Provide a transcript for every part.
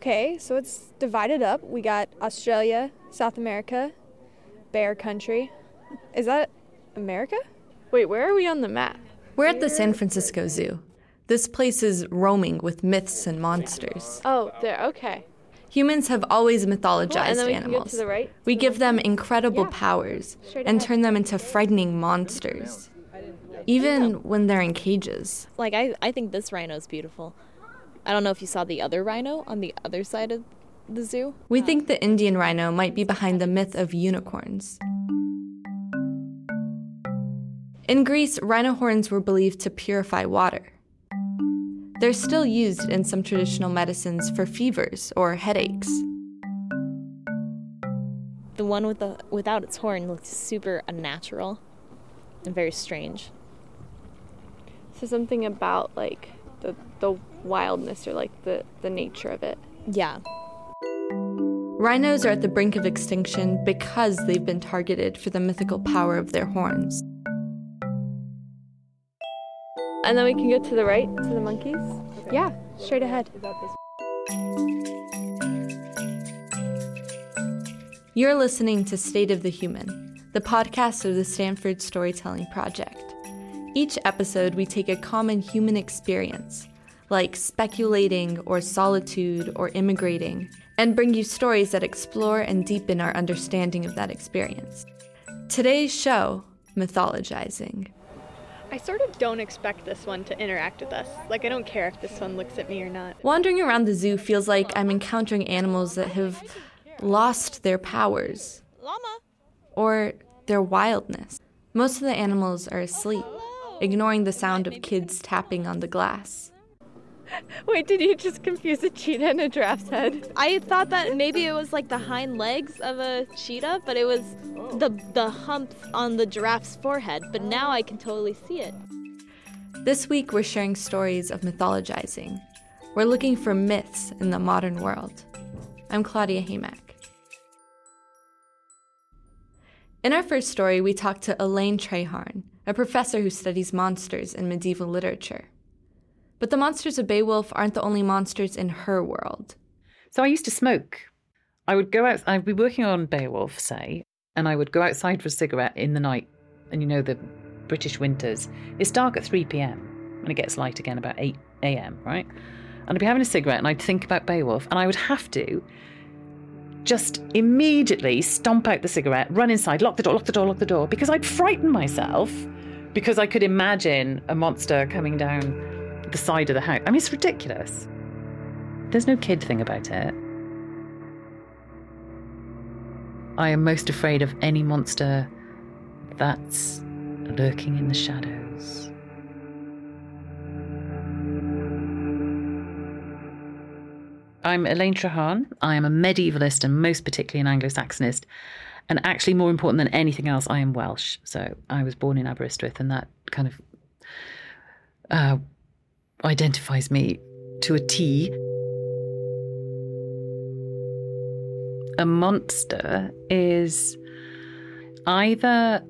Okay, so it's divided up. We got Australia, South America, Bear Country. Is that America? Wait, where are we on the map? We're at the San Francisco Zoo. This place is roaming with myths and monsters. Oh, there. Okay. Humans have always mythologized Cool, and then we animals. the right, we give them incredible Yeah. powers Straight and ahead. turn them into frightening monsters, even when they're in cages. Like I, I think this rhino's beautiful. I don't know if you saw the other rhino on the other side of the zoo. We think the Indian rhino might be behind the myth of unicorns. In Greece, rhino horns were believed to purify water. They're still used in some traditional medicines for fevers or headaches. The one with the without its horn looked super unnatural and very strange. So something about like the the wildness or like the the nature of it. Yeah. Rhinos are at the brink of extinction because they've been targeted for the mythical power of their horns. And then we can go to the right to the monkeys. Yeah, straight ahead. You're listening to State of the Human, the podcast of the Stanford Storytelling Project. Each episode, we take a common human experience, like speculating or solitude or immigrating, and bring you stories that explore and deepen our understanding of that experience. Today's show, Mythologizing. I sort of don't expect this one to interact with us. Like I don't care if this one looks at me or not. Wandering around the zoo feels like I'm encountering animals that have lost their powers or their wildness. Most of the animals are asleep, ignoring the sound of kids tapping on the glass. Wait, did you just confuse a cheetah and a giraffe's head? I thought that maybe it was like the hind legs of a cheetah, but it was the the hump on the giraffe's forehead. But now I can totally see it. This week, we're sharing stories of mythologizing. We're looking for myths in the modern world. I'm Claudia Haymack. In our first story, we talked to Elaine Treharne, a professor who studies monsters in medieval literature. But the monsters of Beowulf aren't the only monsters in her world. So I used to smoke. I would go out, I'd be working on Beowulf, say, and I would go outside for a cigarette in the night. And you know, the British winters, it's dark at 3 pm and it gets light again about 8 am, right? And I'd be having a cigarette and I'd think about Beowulf and I would have to just immediately stomp out the cigarette, run inside, lock the door, lock the door, lock the door, because I'd frighten myself because I could imagine a monster coming down the side of the house. I mean, it's ridiculous. There's no kid thing about it. I am most afraid of any monster that's lurking in the shadows. I'm Elaine Treharne. I am a medievalist and most particularly an Anglo Saxonist. And actually, more important than anything else, I am Welsh. So I was born in Aberystwyth, and that kind of uh, identifies me to a T. A monster is either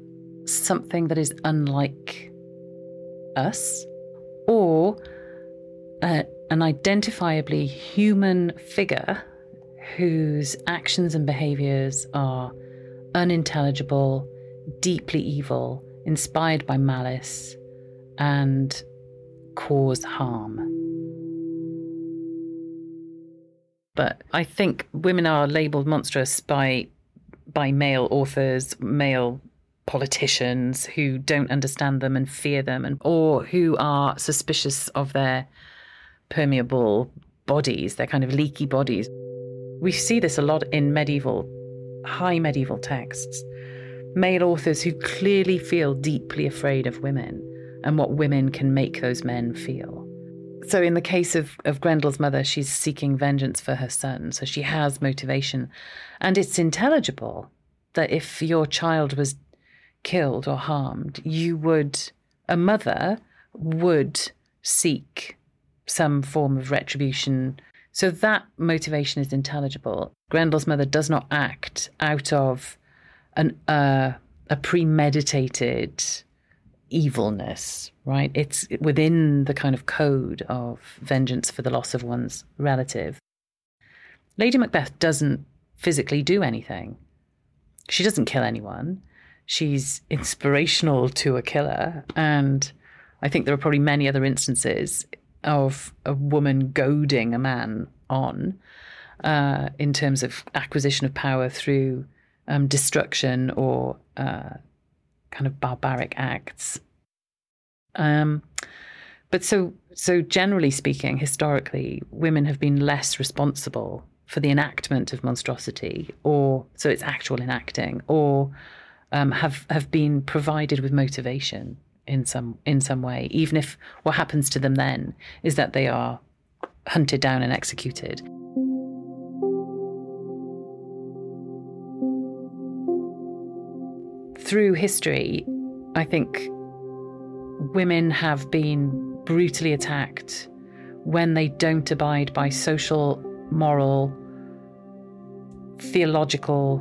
something that is unlike us or uh, an identifiably human figure whose actions and behaviors are unintelligible, deeply evil, inspired by malice, and cause harm. But I think women are labeled monstrous by by male authors, male politicians who don't understand them and fear them and or who are suspicious of their permeable bodies, their kind of leaky bodies. We see this a lot in medieval high medieval texts. Male authors who clearly feel deeply afraid of women and what women can make those men feel. So, in the case of, of Grendel's mother, she's seeking vengeance for her son. So, she has motivation. And it's intelligible that if your child was killed or harmed, you would, a mother would seek some form of retribution. So, that motivation is intelligible. Grendel's mother does not act out of an, uh, a premeditated evilness, right? It's within the kind of code of vengeance for the loss of one's relative. Lady Macbeth doesn't physically do anything. She doesn't kill anyone. She's inspirational to a killer. And I think there are probably many other instances of a woman goading a man on uh, in terms of acquisition of power through um, destruction or uh, kind of barbaric acts. Um, but so, so generally speaking, historically, women have been less responsible for the enactment of monstrosity, or so it's actual enacting, or um, have have been provided with motivation in some in some way, even if what happens to them then is that they are hunted down and executed. Through history, I think women have been brutally attacked when they don't abide by social, moral, theological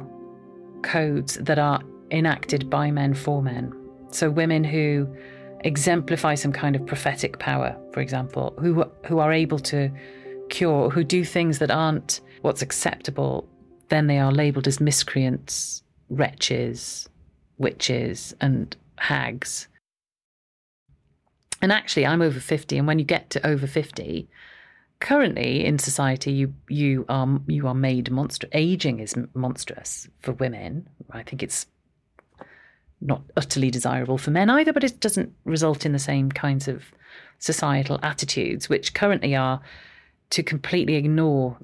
codes that are enacted by men for men. So women who exemplify some kind of prophetic power, for example, who who are able to cure, who do things that aren't what's acceptable, then they are labeled as miscreants, wretches, witches, and hags. And actually, I'm over 50, and when you get to over 50, currently in society, you you are you are made monstrous. Aging is monstrous for women. I think it's not utterly desirable for men either, but it doesn't result in the same kinds of societal attitudes, which currently are to completely ignore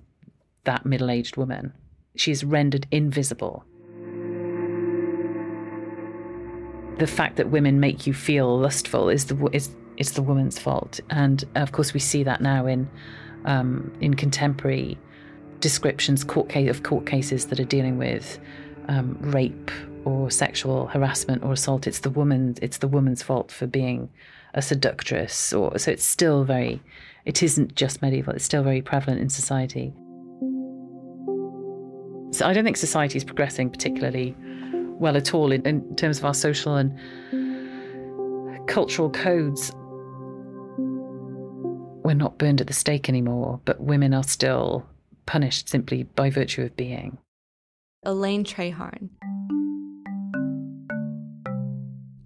that middle aged woman. She is rendered invisible. The fact that women make you feel lustful is the is is the woman's fault, and of course we see that now in um, in contemporary descriptions court case, of court cases that are dealing with um, rape or sexual harassment or assault. It's the woman. It's the woman's fault for being a seductress. Or so it's still very. It isn't just medieval. It's still very prevalent in society. So I don't think society is progressing particularly well at all in, in terms of our social and cultural codes. We're not burned at the stake anymore, but women are still punished simply by virtue of being. Elaine Treharne.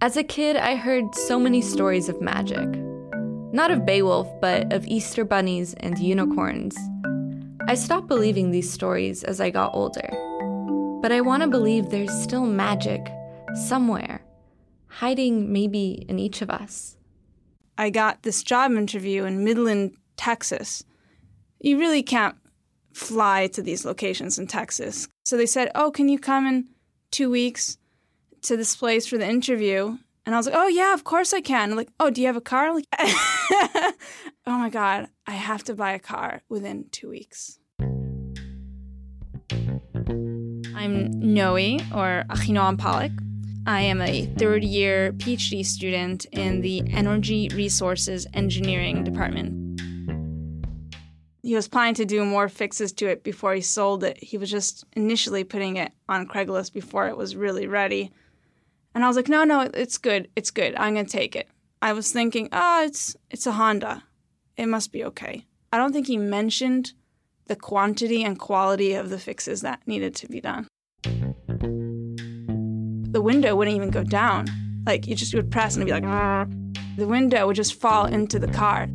As a kid, I heard so many stories of magic. Not of Beowulf, but of Easter bunnies and unicorns. I stopped believing these stories as I got older. But I want to believe there's still magic somewhere, hiding maybe in each of us. I got this job interview in Midland, Texas. You really can't fly to these locations in Texas. So they said, Oh, can you come in two weeks? to this place for the interview. And I was like, oh, yeah, of course I can. I'm like, oh, do you have a car? Like, oh my God, I have to buy a car within two weeks. I'm Noe, or Achinoam Pollock. I am a third year PhD student in the Energy Resources Engineering Department. He was planning to do more fixes to it before he sold it. He was just initially putting it on Craigslist before it was really ready. And I was like, no, no, it's good. It's good. I'm going to take it. I was thinking, oh, it's it's a Honda. It must be okay. I don't think he mentioned the quantity and quality of the fixes that needed to be done. The window wouldn't even go down. Like you just would press and it'd be like, the window would just fall into the car.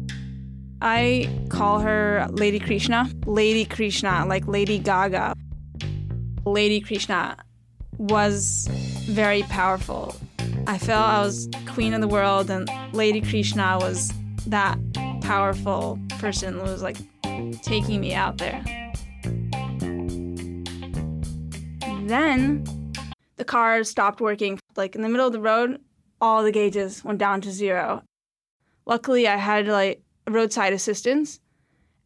I call her Lady Krishna. Lady Krishna, like Lady Gaga. Lady Krishna was very powerful. I felt I was queen of the world, and Lady Krishna was that powerful person who was like taking me out there. Then the car stopped working. Like in the middle of the road, all the gauges went down to zero. Luckily, I had like roadside assistance,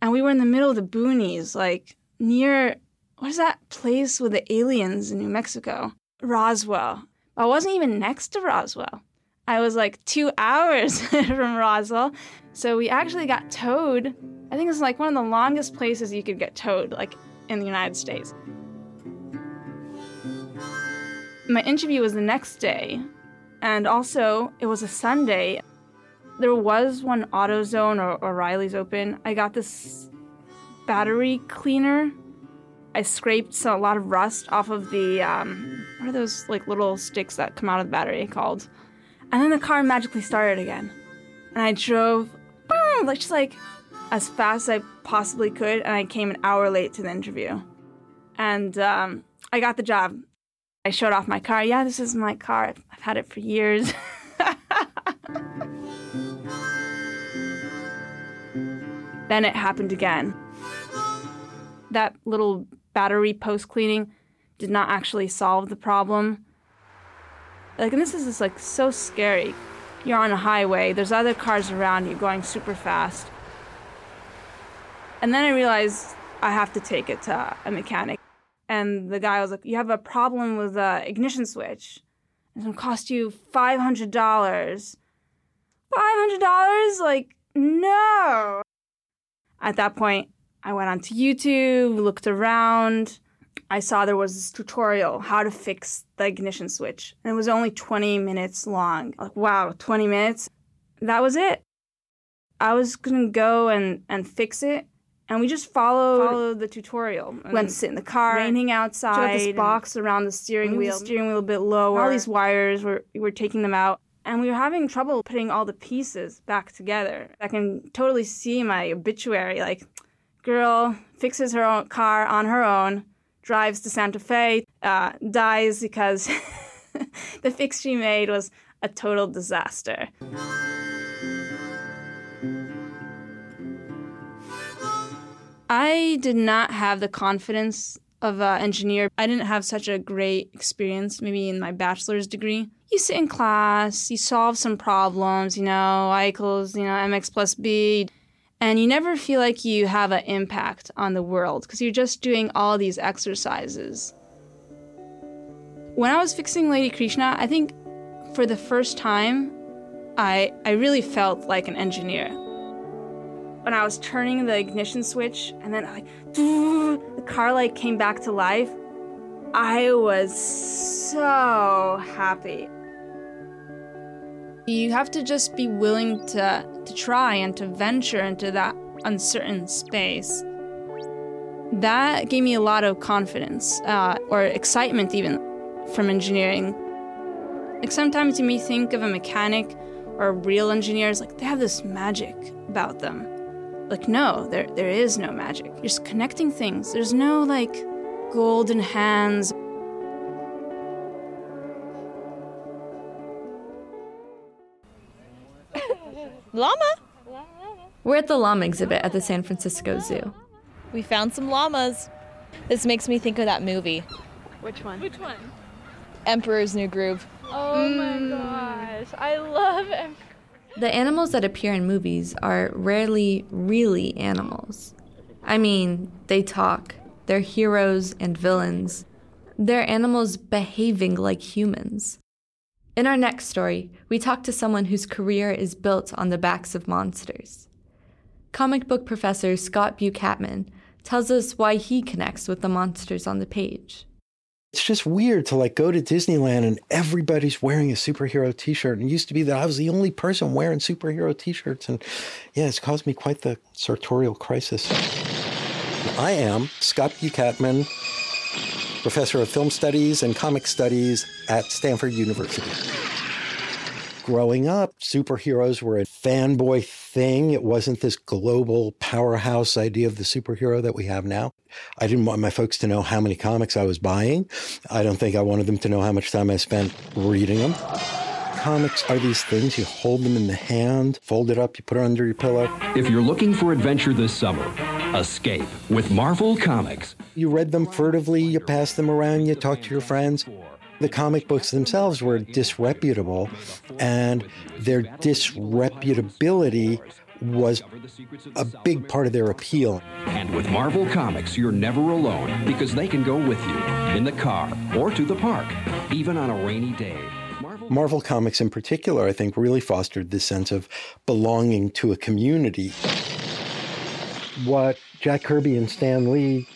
and we were in the middle of the boonies, like near what is that place with the aliens in New Mexico? Roswell. I wasn't even next to Roswell. I was like two hours from Roswell. So we actually got towed. I think it's like one of the longest places you could get towed, like in the United States. My interview was the next day, and also it was a Sunday. There was one AutoZone or O'Reilly's open. I got this battery cleaner I scraped a lot of rust off of the um, what are those like little sticks that come out of the battery called? And then the car magically started again, and I drove, boom, like just like as fast as I possibly could, and I came an hour late to the interview, and um, I got the job. I showed off my car. Yeah, this is my car. I've had it for years. then it happened again. That little battery post cleaning did not actually solve the problem. Like, and this is just like so scary. You're on a highway, there's other cars around you going super fast. And then I realized I have to take it to a mechanic. And the guy was like, You have a problem with the ignition switch. It's gonna cost you $500. $500? Like, no. At that point, I went onto YouTube, looked around. I saw there was this tutorial how to fix the ignition switch. And it was only 20 minutes long. Like, wow, 20 minutes? That was it. I was gonna go and, and fix it. And we just followed, followed the tutorial. Went to sit in the car, raining outside. this box around the steering wheel, the steering wheel a bit lower. All these wires, were, we were taking them out. And we were having trouble putting all the pieces back together. I can totally see my obituary like, girl fixes her own car on her own, drives to Santa Fe, uh, dies because the fix she made was a total disaster. I did not have the confidence of an engineer. I didn't have such a great experience, maybe in my bachelor's degree. You sit in class, you solve some problems, you know, I equals, you know, mx plus b, and you never feel like you have an impact on the world because you're just doing all these exercises. When I was fixing Lady Krishna, I think for the first time, I, I really felt like an engineer when I was turning the ignition switch and then like the car like came back to life, I was so happy. You have to just be willing to to try and to venture into that uncertain space. That gave me a lot of confidence uh, or excitement even from engineering. Like sometimes you may think of a mechanic or real engineers like they have this magic about them like no there there is no magic. You're just connecting things. There's no like golden hands. Llama. We're at the llama exhibit at the san francisco zoo. We found some llamas. This makes me think of that movie. Which one? Which one? Emperor's new groove. Oh mm. my gosh. I love emperor the animals that appear in movies are rarely really animals. I mean, they talk, they're heroes and villains. They're animals behaving like humans. In our next story, we talk to someone whose career is built on the backs of monsters. Comic book professor Scott Bukatman tells us why he connects with the monsters on the page it's just weird to like go to Disneyland and everybody's wearing a superhero t-shirt. And it used to be that I was the only person wearing superhero t-shirts. And yeah, it's caused me quite the sartorial crisis. I am Scott Bukatman, professor of film studies and comic studies at Stanford University growing up, superheroes were a fanboy thing. It wasn't this global powerhouse idea of the superhero that we have now. I didn't want my folks to know how many comics I was buying. I don't think I wanted them to know how much time I spent reading them. Comics are these things, you hold them in the hand, fold it up, you put it under your pillow. If you're looking for adventure this summer, escape with Marvel Comics. You read them furtively, you pass them around, you talk to your friends the comic books themselves were disreputable, and their disreputability was a big part of their appeal. And with Marvel Comics, you're never alone because they can go with you in the car or to the park, even on a rainy day. Marvel, Marvel Comics, in particular, I think, really fostered this sense of belonging to a community. What Jack Kirby and Stan Lee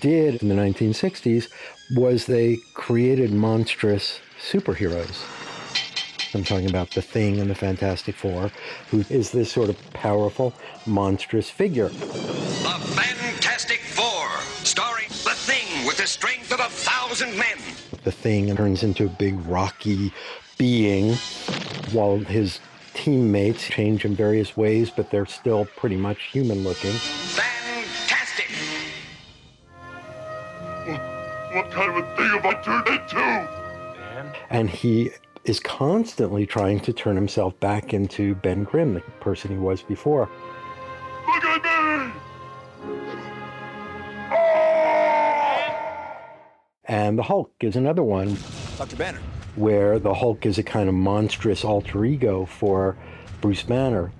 did in the 1960s was they created monstrous superheroes. I'm talking about the Thing and the Fantastic Four, who is this sort of powerful, monstrous figure. The Fantastic Four, starring the Thing with the strength of a thousand men. The thing turns into a big rocky being while his teammates change in various ways, but they're still pretty much human looking. What kind of a thing have I turned into? And he is constantly trying to turn himself back into Ben Grimm, the person he was before. Look at me! Ah! And the Hulk is another one Dr. Banner. where the Hulk is a kind of monstrous alter ego for Bruce Banner.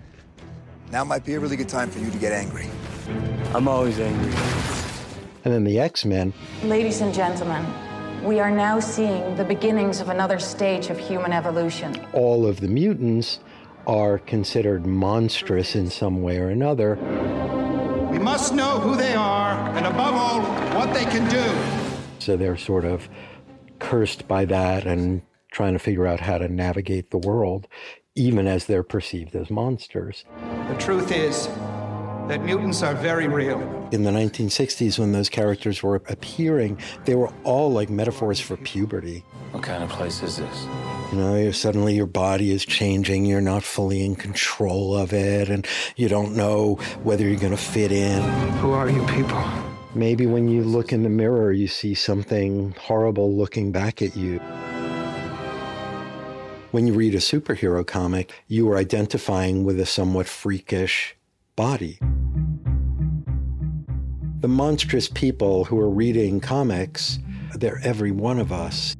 Now might be a really good time for you to get angry. I'm always angry. And then the X Men, Ladies and gentlemen, we are now seeing the beginnings of another stage of human evolution. all of the mutants are considered monstrous in some way or another. We must know who they are, and above all, what they can do. So they're sort of cursed by that and trying to figure out how to navigate the world, even as they're perceived as monsters. The truth is that mutants are very real. In the 1960s, when those characters were appearing, they were all like metaphors for puberty. What kind of place is this? You know, you- suddenly your body is changing, you're not fully in control of it, and you don't know whether you're going to fit in. Who are you people? Maybe when you look in the mirror, you see something horrible looking back at you. When you read a superhero comic, you are identifying with a somewhat freakish body. The monstrous people who are reading comics, they're every one of us.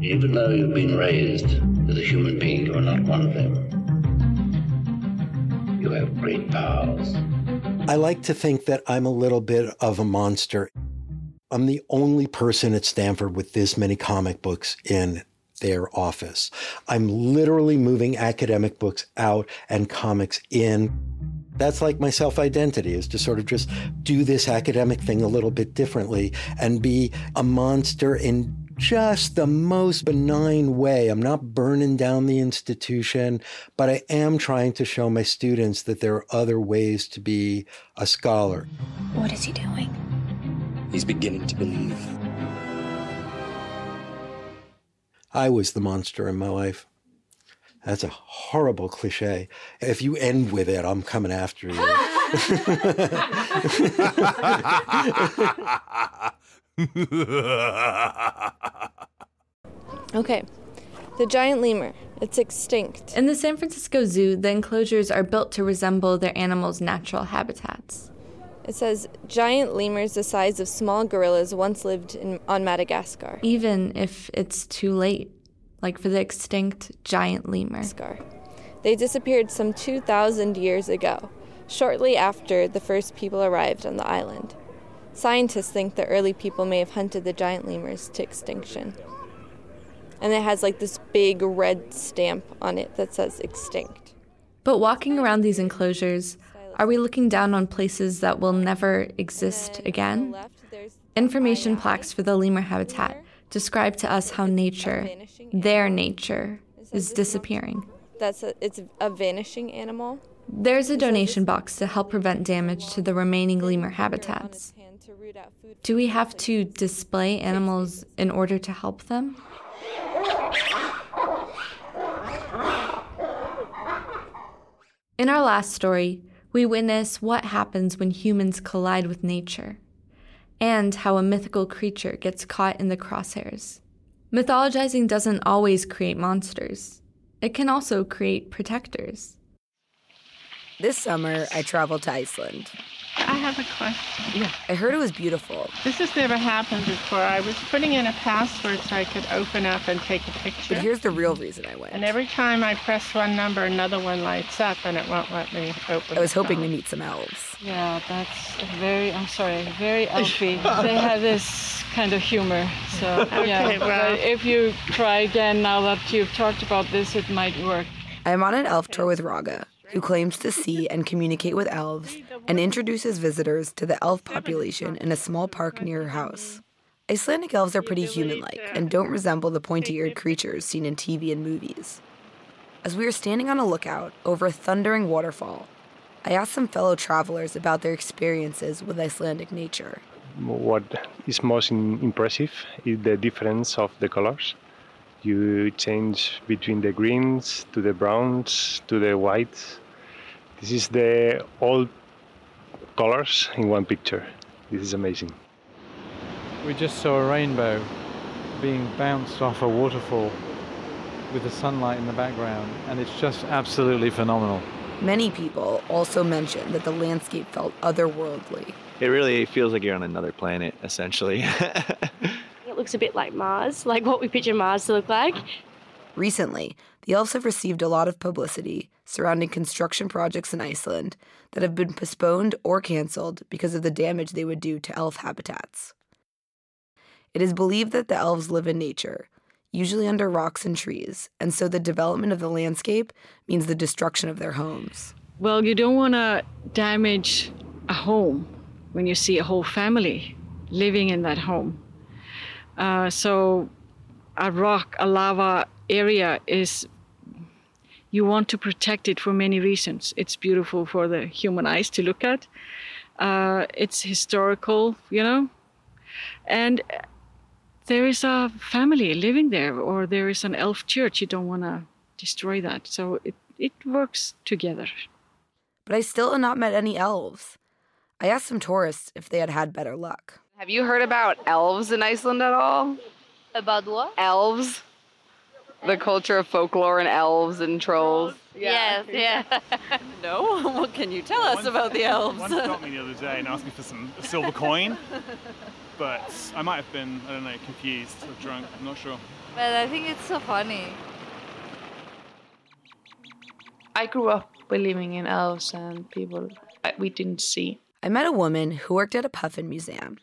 Even though you've been raised as a human being, you are not one of them. You have great powers. I like to think that I'm a little bit of a monster. I'm the only person at Stanford with this many comic books in their office. I'm literally moving academic books out and comics in. That's like my self identity is to sort of just do this academic thing a little bit differently and be a monster in just the most benign way. I'm not burning down the institution, but I am trying to show my students that there are other ways to be a scholar. What is he doing? He's beginning to believe. I was the monster in my life. That's a horrible cliche. If you end with it, I'm coming after you. Okay. The giant lemur. It's extinct. In the San Francisco Zoo, the enclosures are built to resemble their animals' natural habitats. It says giant lemurs the size of small gorillas once lived in, on Madagascar. Even if it's too late, like for the extinct giant lemur. They disappeared some 2,000 years ago, shortly after the first people arrived on the island. Scientists think the early people may have hunted the giant lemurs to extinction. And it has like this big red stamp on it that says extinct. But walking around these enclosures, are we looking down on places that will never exist again? Information plaques for the lemur habitat describe to us how nature, their nature, is disappearing. That's a, it's a vanishing animal. There's a donation box to help prevent damage to the remaining lemur habitats. Do we have to display animals in order to help them? In our last story, we witness what happens when humans collide with nature, and how a mythical creature gets caught in the crosshairs. Mythologizing doesn't always create monsters, it can also create protectors. This summer, I traveled to Iceland. I have a question. Yeah. I heard it was beautiful. This has never happened before. I was putting in a password so I could open up and take a picture. But here's the real reason I went. And every time I press one number, another one lights up and it won't let me open I was the hoping to meet some elves. Yeah, that's very, I'm sorry, very elfy. they have this kind of humor. So, yeah. Okay, well. If you try again now that you've talked about this, it might work. I'm on an elf tour with Raga, who claims to see and communicate with elves and introduces visitors to the elf population in a small park near her house. Icelandic elves are pretty human like and don't resemble the pointy eared creatures seen in TV and movies. As we are standing on a lookout over a thundering waterfall, I asked some fellow travelers about their experiences with Icelandic nature. what is most impressive is the difference of the colors. You change between the greens to the browns to the whites. This is the all colors in one picture. This is amazing. We just saw a rainbow being bounced off a waterfall with the sunlight in the background, and it's just absolutely phenomenal. Many people also mentioned that the landscape felt otherworldly. It really feels like you're on another planet, essentially. it looks a bit like Mars, like what we picture Mars to look like. Recently, the elves have received a lot of publicity surrounding construction projects in Iceland that have been postponed or canceled because of the damage they would do to elf habitats. It is believed that the elves live in nature, usually under rocks and trees, and so the development of the landscape means the destruction of their homes. Well, you don't want to damage a home when you see a whole family living in that home. Uh, so, a rock, a lava area is, you want to protect it for many reasons. It's beautiful for the human eyes to look at, uh, it's historical, you know, and there is a family living there or there is an elf church, you don't want to destroy that. So it, it works together. But I still have not met any elves. I asked some tourists if they had had better luck. Have you heard about elves in Iceland at all? About what? Elves. The culture of folklore and elves and trolls. Yeah. Yes, yeah. no? What can you tell us about the elves? One stopped me the other day and asked me for some silver coin but I might have been, I don't know, confused or drunk, I'm not sure. But I think it's so funny. I grew up believing in elves and people we didn't see. I met a woman who worked at a puffin museum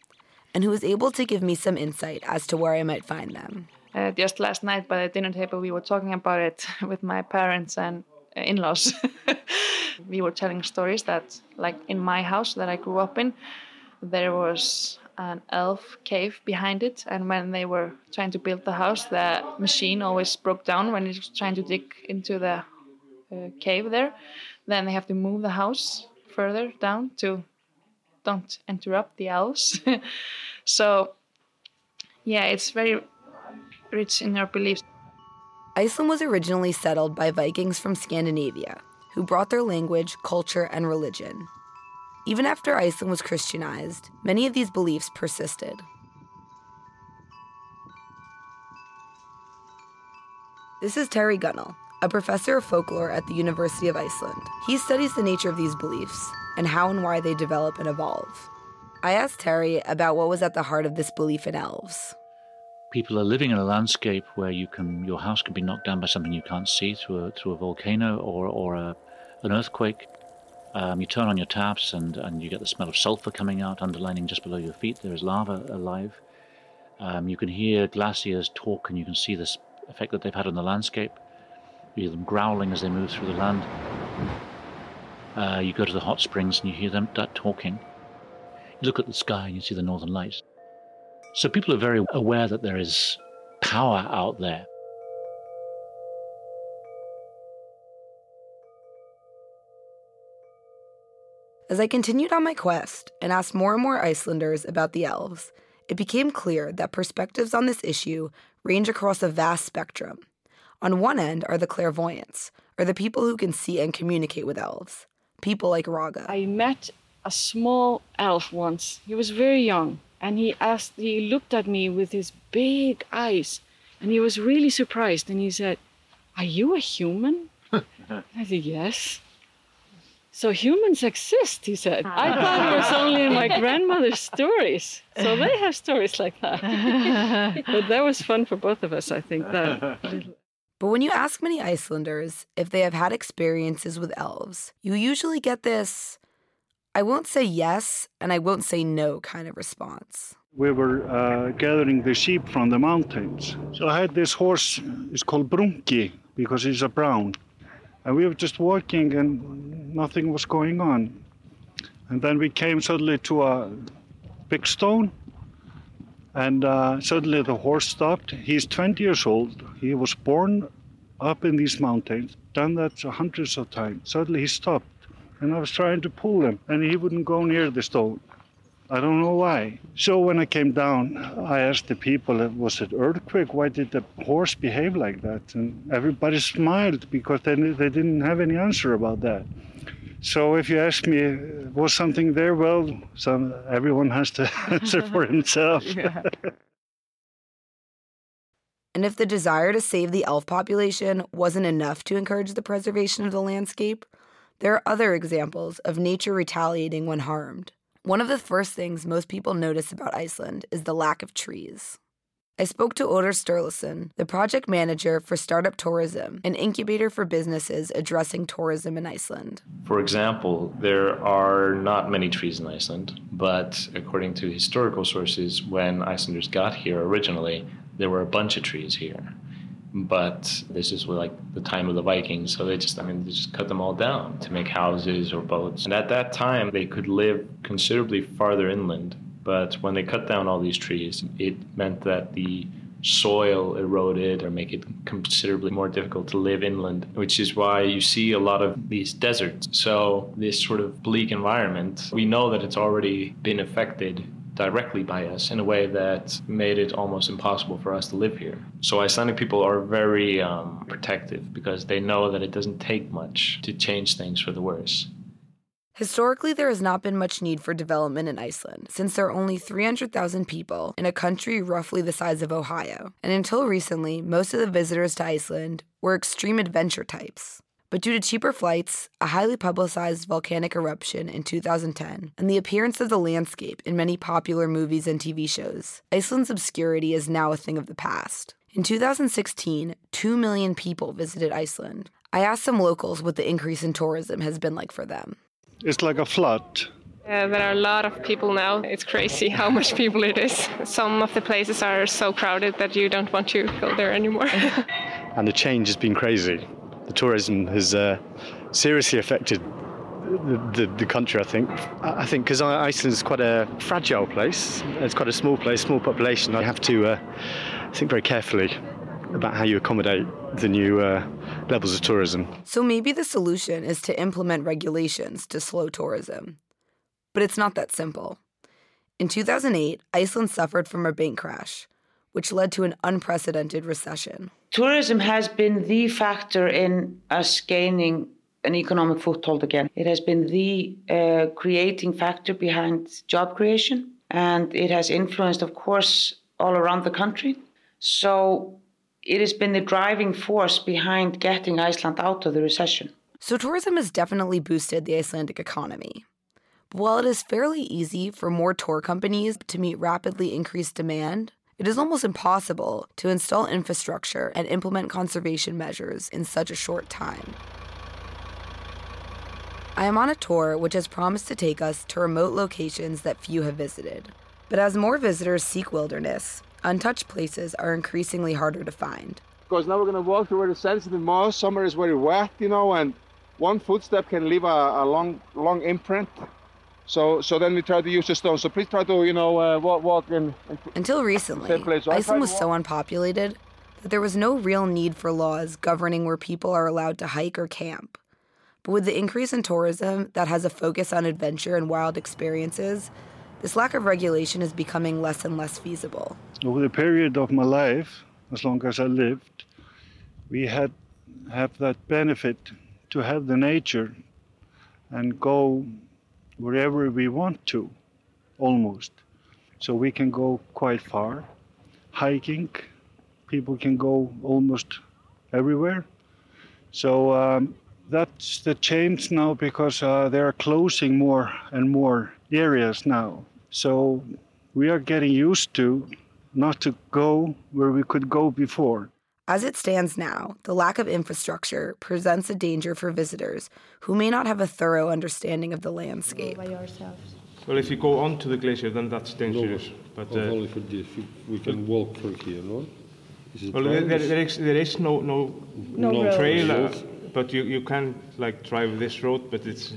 and who was able to give me some insight as to where I might find them. Uh, just last night by the dinner table, we were talking about it with my parents and in laws. we were telling stories that, like in my house that I grew up in, there was an elf cave behind it. And when they were trying to build the house, the machine always broke down when it was trying to dig into the uh, cave there. Then they have to move the house further down to don't interrupt the elves. so, yeah, it's very rich in our beliefs. Iceland was originally settled by Vikings from Scandinavia, who brought their language, culture, and religion. Even after Iceland was Christianized, many of these beliefs persisted. This is Terry Gunnell, a professor of folklore at the University of Iceland. He studies the nature of these beliefs and how and why they develop and evolve. I asked Terry about what was at the heart of this belief in elves. People are living in a landscape where you can your house can be knocked down by something you can't see through a, through a volcano or, or a, an earthquake. Um, you turn on your taps and, and you get the smell of sulfur coming out, underlining just below your feet. There is lava alive. Um, you can hear glaciers talk and you can see this effect that they've had on the landscape. You hear them growling as they move through the land. Uh, you go to the hot springs and you hear them talking. You look at the sky and you see the northern lights. So people are very aware that there is power out there. As I continued on my quest and asked more and more Icelanders about the elves, it became clear that perspectives on this issue range across a vast spectrum. On one end are the clairvoyants, or the people who can see and communicate with elves, people like Raga. I met a small elf once. He was very young, and he asked, he looked at me with his big eyes, and he was really surprised, and he said, Are you a human? I said, Yes. So humans exist, he said. I thought it was only in my grandmother's stories. So they have stories like that. but that was fun for both of us, I think. That But when you ask many Icelanders if they have had experiences with elves, you usually get this I won't say yes and I won't say no kind of response. We were uh, gathering the sheep from the mountains. So I had this horse, it's called Brunki because he's a brown. And we were just walking and nothing was going on. And then we came suddenly to a big stone. And uh, suddenly the horse stopped. He's 20 years old. He was born up in these mountains, done that hundreds of times. Suddenly he stopped. And I was trying to pull him, and he wouldn't go near the stone. I don't know why. So when I came down, I asked the people, was it earthquake? Why did the horse behave like that? And everybody smiled because they, they didn't have any answer about that. So if you ask me, was something there? Well, some, everyone has to answer for himself. And if the desire to save the elf population wasn't enough to encourage the preservation of the landscape, there are other examples of nature retaliating when harmed. One of the first things most people notice about Iceland is the lack of trees. I spoke to Oddur Sturluson, the project manager for Startup Tourism, an incubator for businesses addressing tourism in Iceland. For example, there are not many trees in Iceland, but according to historical sources, when Icelanders got here originally, there were a bunch of trees here. But this is like the time of the Vikings, so they just, I mean, they just cut them all down to make houses or boats. And at that time, they could live considerably farther inland. But when they cut down all these trees, it meant that the soil eroded or make it considerably more difficult to live inland, which is why you see a lot of these deserts. So this sort of bleak environment, we know that it's already been affected directly by us in a way that made it almost impossible for us to live here. So Icelandic people are very um, protective because they know that it doesn't take much to change things for the worse. Historically, there has not been much need for development in Iceland, since there are only 300,000 people in a country roughly the size of Ohio. And until recently, most of the visitors to Iceland were extreme adventure types. But due to cheaper flights, a highly publicized volcanic eruption in 2010, and the appearance of the landscape in many popular movies and TV shows, Iceland's obscurity is now a thing of the past. In 2016, 2 million people visited Iceland. I asked some locals what the increase in tourism has been like for them. It's like a flood. Uh, there are a lot of people now. It's crazy how much people it is. Some of the places are so crowded that you don't want to go there anymore. and the change has been crazy. The tourism has uh, seriously affected the, the, the, country, I think. I think because Iceland is quite a fragile place. It's quite a small place, small population. I have to uh, think very carefully about how you accommodate the new uh, levels of tourism. So maybe the solution is to implement regulations to slow tourism. But it's not that simple. In 2008, Iceland suffered from a bank crash, which led to an unprecedented recession. Tourism has been the factor in us gaining an economic foothold again. It has been the uh, creating factor behind job creation, and it has influenced, of course, all around the country. So it has been the driving force behind getting Iceland out of the recession. So, tourism has definitely boosted the Icelandic economy. But while it is fairly easy for more tour companies to meet rapidly increased demand, it is almost impossible to install infrastructure and implement conservation measures in such a short time. I am on a tour which has promised to take us to remote locations that few have visited. But as more visitors seek wilderness, untouched places are increasingly harder to find. Because now we're going to walk through where the sensitive moss, summer is very wet, you know, and one footstep can leave a, a long, long imprint. So, so then we try to use the stone. So please try to, you know, uh, walk, walk in. in Until recently, so Iceland was so unpopulated that there was no real need for laws governing where people are allowed to hike or camp. But with the increase in tourism that has a focus on adventure and wild experiences, this lack of regulation is becoming less and less feasible. Over the period of my life, as long as I lived, we had have that benefit to have the nature and go wherever we want to, almost. So we can go quite far. Hiking, people can go almost everywhere. So um, that's the change now because uh, they are closing more and more areas now. So we are getting used to not to go where we could go before. As it stands now, the lack of infrastructure presents a danger for visitors who may not have a thorough understanding of the landscape. Well, if you go onto the glacier, then that's dangerous. No, but uh, only for this, we can walk through here, no? well, there, there, is, there is no no, no, no trail, uh, but you, you can like drive this road, but it's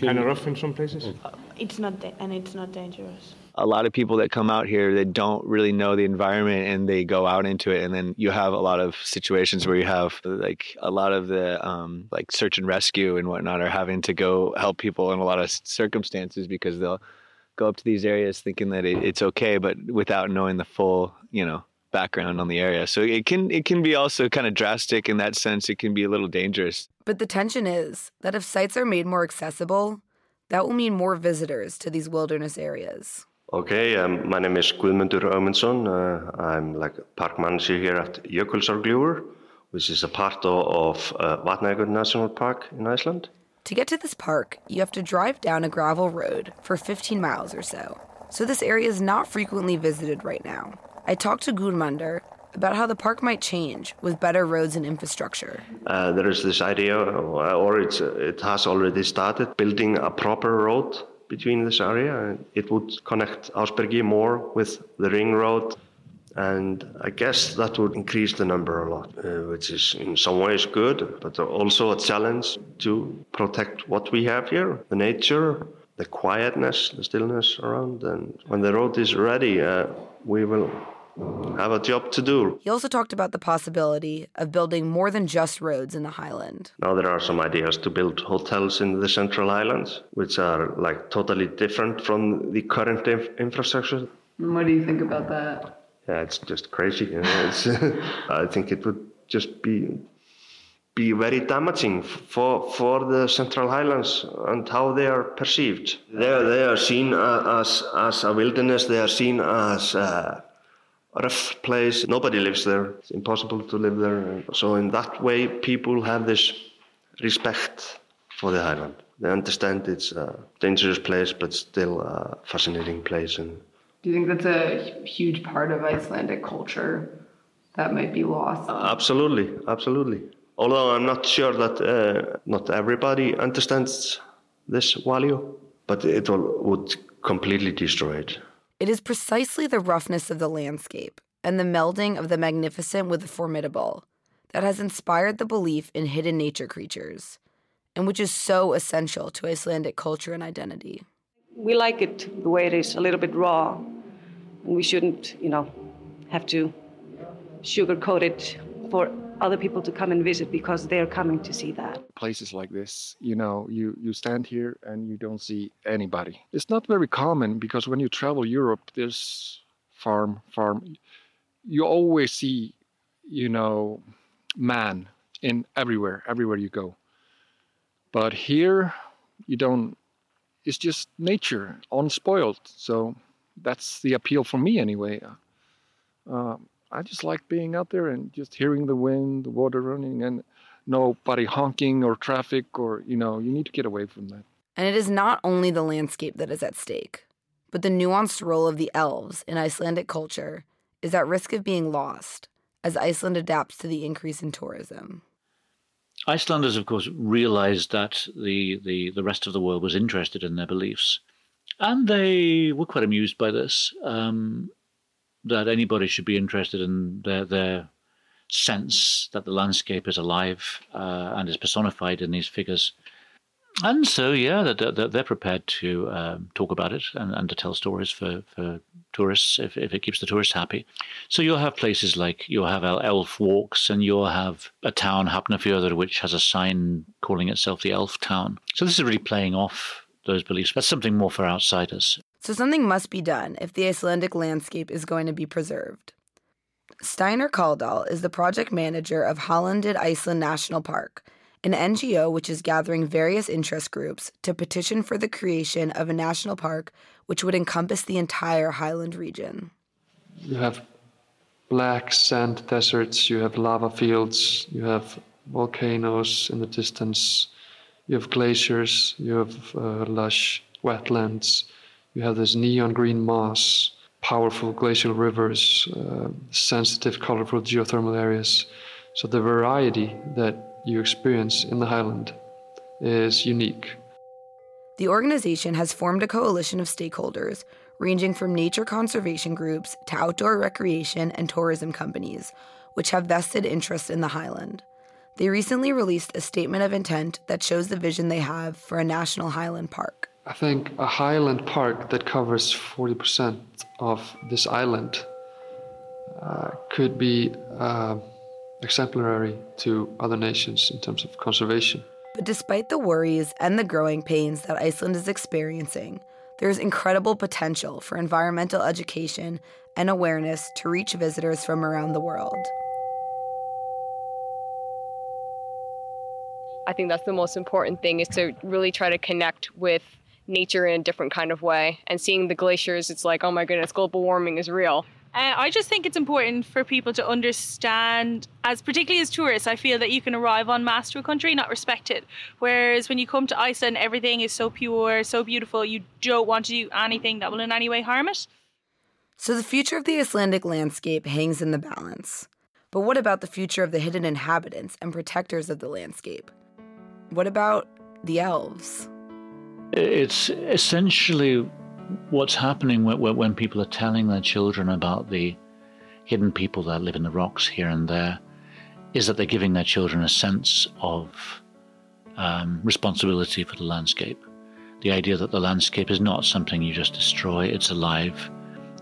kind of rough in some places. Uh, it's not, and it's not dangerous a lot of people that come out here that don't really know the environment and they go out into it and then you have a lot of situations where you have like a lot of the um, like search and rescue and whatnot are having to go help people in a lot of circumstances because they'll go up to these areas thinking that it, it's okay, but without knowing the full, you know, background on the area. So it can it can be also kind of drastic in that sense. It can be a little dangerous. But the tension is that if sites are made more accessible, that will mean more visitors to these wilderness areas. Okay, um, my name is Guðmundur Ömundsson. Uh, I'm like park manager here at Jökulsárgljúfur, which is a part of, of uh, Vatnajökull National Park in Iceland. To get to this park, you have to drive down a gravel road for 15 miles or so. So this area is not frequently visited right now. I talked to Gudmundur about how the park might change with better roads and infrastructure. Uh, there is this idea, or it's, it has already started, building a proper road between this area. It would connect Ásbyrgi more with the ring road. And I guess that would increase the number a lot, uh, which is in some ways good, but also a challenge to protect what we have here the nature, the quietness, the stillness around. And when the road is ready, uh, we will have a job to do. He also talked about the possibility of building more than just roads in the highland. Now there are some ideas to build hotels in the Central Highlands, which are like totally different from the current inf- infrastructure. What do you think about that? Yeah, it's just crazy. You know? it's, I think it would just be be very damaging for for the Central Highlands and how they are perceived. They are, they are seen as as a wilderness. They are seen as a rough place. Nobody lives there. It's impossible to live there. So in that way, people have this respect for the island. They understand it's a dangerous place, but still a fascinating place. And do you think that's a huge part of Icelandic culture that might be lost? Absolutely, absolutely. Although I'm not sure that uh, not everybody understands this value, but it will, would completely destroy it. It is precisely the roughness of the landscape and the melding of the magnificent with the formidable that has inspired the belief in hidden nature creatures, and which is so essential to Icelandic culture and identity. We like it the way it is, a little bit raw, and we shouldn't, you know, have to sugarcoat it for other people to come and visit because they're coming to see that. Places like this, you know, you, you stand here and you don't see anybody. It's not very common because when you travel Europe, there's farm, farm. You always see, you know, man in everywhere, everywhere you go. But here, you don't, it's just nature, unspoiled. So that's the appeal for me anyway. Uh, I just like being out there and just hearing the wind, the water running, and nobody honking or traffic, or, you know, you need to get away from that. And it is not only the landscape that is at stake, but the nuanced role of the elves in Icelandic culture is at risk of being lost as Iceland adapts to the increase in tourism. Icelanders, of course, realized that the, the, the rest of the world was interested in their beliefs. And they were quite amused by this. Um, that anybody should be interested in their their sense that the landscape is alive uh, and is personified in these figures. And so, yeah, they're, they're prepared to um, talk about it and, and to tell stories for, for tourists if, if it keeps the tourists happy. So you'll have places like you'll have elf walks and you'll have a town, Hafnarfjörður, which has a sign calling itself the Elf Town. So this is really playing off those beliefs. That's something more for outsiders. So something must be done if the Icelandic landscape is going to be preserved. Steinar Kaldal is the project manager of Hálendið Iceland National Park, an NGO which is gathering various interest groups to petition for the creation of a national park which would encompass the entire highland region. You have black sand deserts, you have lava fields, you have volcanoes in the distance, you have glaciers, you have uh, lush wetlands you have this neon green moss, powerful glacial rivers, uh, sensitive, colorful geothermal areas. So the variety that you experience in the highland is unique. The organization has formed a coalition of stakeholders ranging from nature conservation groups to outdoor recreation and tourism companies, which have vested interest in the highland. They recently released a statement of intent that shows the vision they have for a national highland park. I think a highland park that covers 40% of this island uh, could be uh, exemplary to other nations in terms of conservation. But despite the worries and the growing pains that Iceland is experiencing, there's incredible potential for environmental education and awareness to reach visitors from around the world. I think that's the most important thing is to really try to connect with nature in a different kind of way. And seeing the glaciers, it's like, oh my goodness, global warming is real. Uh, I just think it's important for people to understand, as particularly as tourists, I feel that you can arrive en masse to a country not respect it. Whereas when you come to Iceland, everything is so pure, so beautiful, you don't want to do anything that will in any way harm it. So the future of the Icelandic landscape hangs in the balance. But what about the future of the hidden inhabitants and protectors of the landscape? What about the elves? It's essentially what's happening when, when people are telling their children about the hidden people that live in the rocks here and there is that they're giving their children a sense of um, responsibility for the landscape. The idea that the landscape is not something you just destroy; it's alive,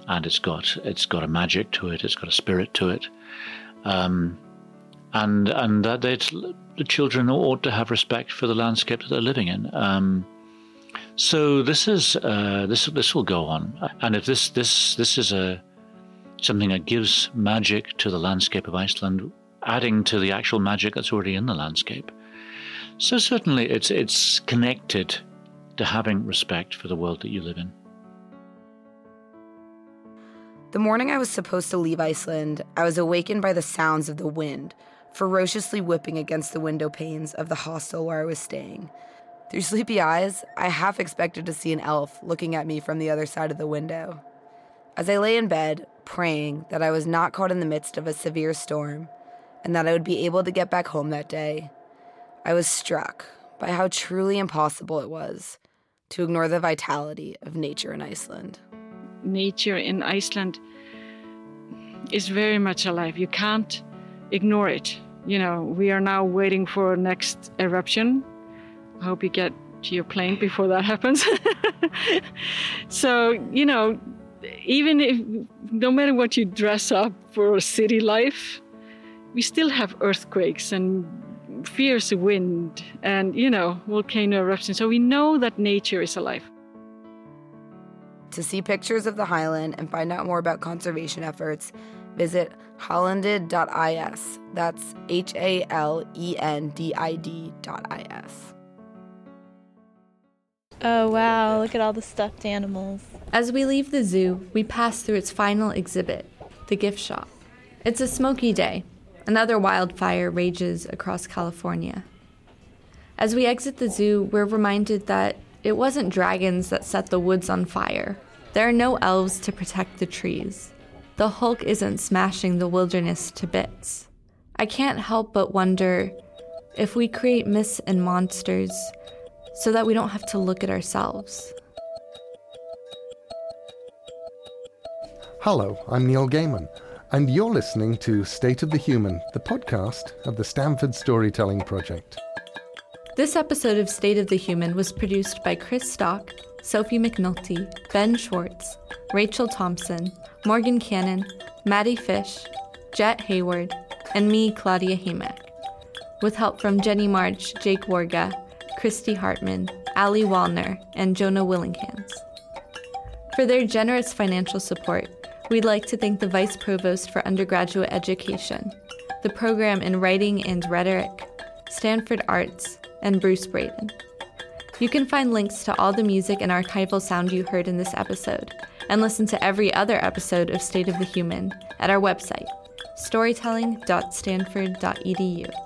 and it's got it's got a magic to it. It's got a spirit to it, um, and and that the children ought to have respect for the landscape that they're living in. Um, so this is uh, this this will go on, and if this this this is a something that gives magic to the landscape of Iceland, adding to the actual magic that's already in the landscape. So certainly, it's it's connected to having respect for the world that you live in. The morning I was supposed to leave Iceland, I was awakened by the sounds of the wind ferociously whipping against the window panes of the hostel where I was staying. Through sleepy eyes, I half expected to see an elf looking at me from the other side of the window. As I lay in bed, praying that I was not caught in the midst of a severe storm and that I would be able to get back home that day, I was struck by how truly impossible it was to ignore the vitality of nature in Iceland. Nature in Iceland is very much alive. You can't ignore it. You know, we are now waiting for next eruption I hope you get to your plane before that happens. so, you know, even if no matter what you dress up for city life, we still have earthquakes and fierce wind and, you know, volcano eruptions. So we know that nature is alive. To see pictures of the highland and find out more about conservation efforts, visit halendid.is. That's H A L E N D I D.is. Oh wow, look at all the stuffed animals. As we leave the zoo, we pass through its final exhibit, the gift shop. It's a smoky day. Another wildfire rages across California. As we exit the zoo, we're reminded that it wasn't dragons that set the woods on fire. There are no elves to protect the trees. The Hulk isn't smashing the wilderness to bits. I can't help but wonder if we create myths and monsters so that we don't have to look at ourselves. Hello, I'm Neil Gaiman, and you're listening to State of the Human, the podcast of the Stanford Storytelling Project. This episode of State of the Human was produced by Chris Stock, Sophie McNulty, Ben Schwartz, Rachel Thompson, Morgan Cannon, Maddie Fish, Jet Hayward, and me, Claudia Hamek, with help from Jenny March, Jake Warga, Christy Hartman, Ali Wallner, and Jonah Willinghams. For their generous financial support, we'd like to thank the Vice Provost for Undergraduate Education, the program in Writing and Rhetoric, Stanford Arts, and Bruce Braden. You can find links to all the music and archival sound you heard in this episode, and listen to every other episode of State of the Human at our website, storytelling.stanford.edu.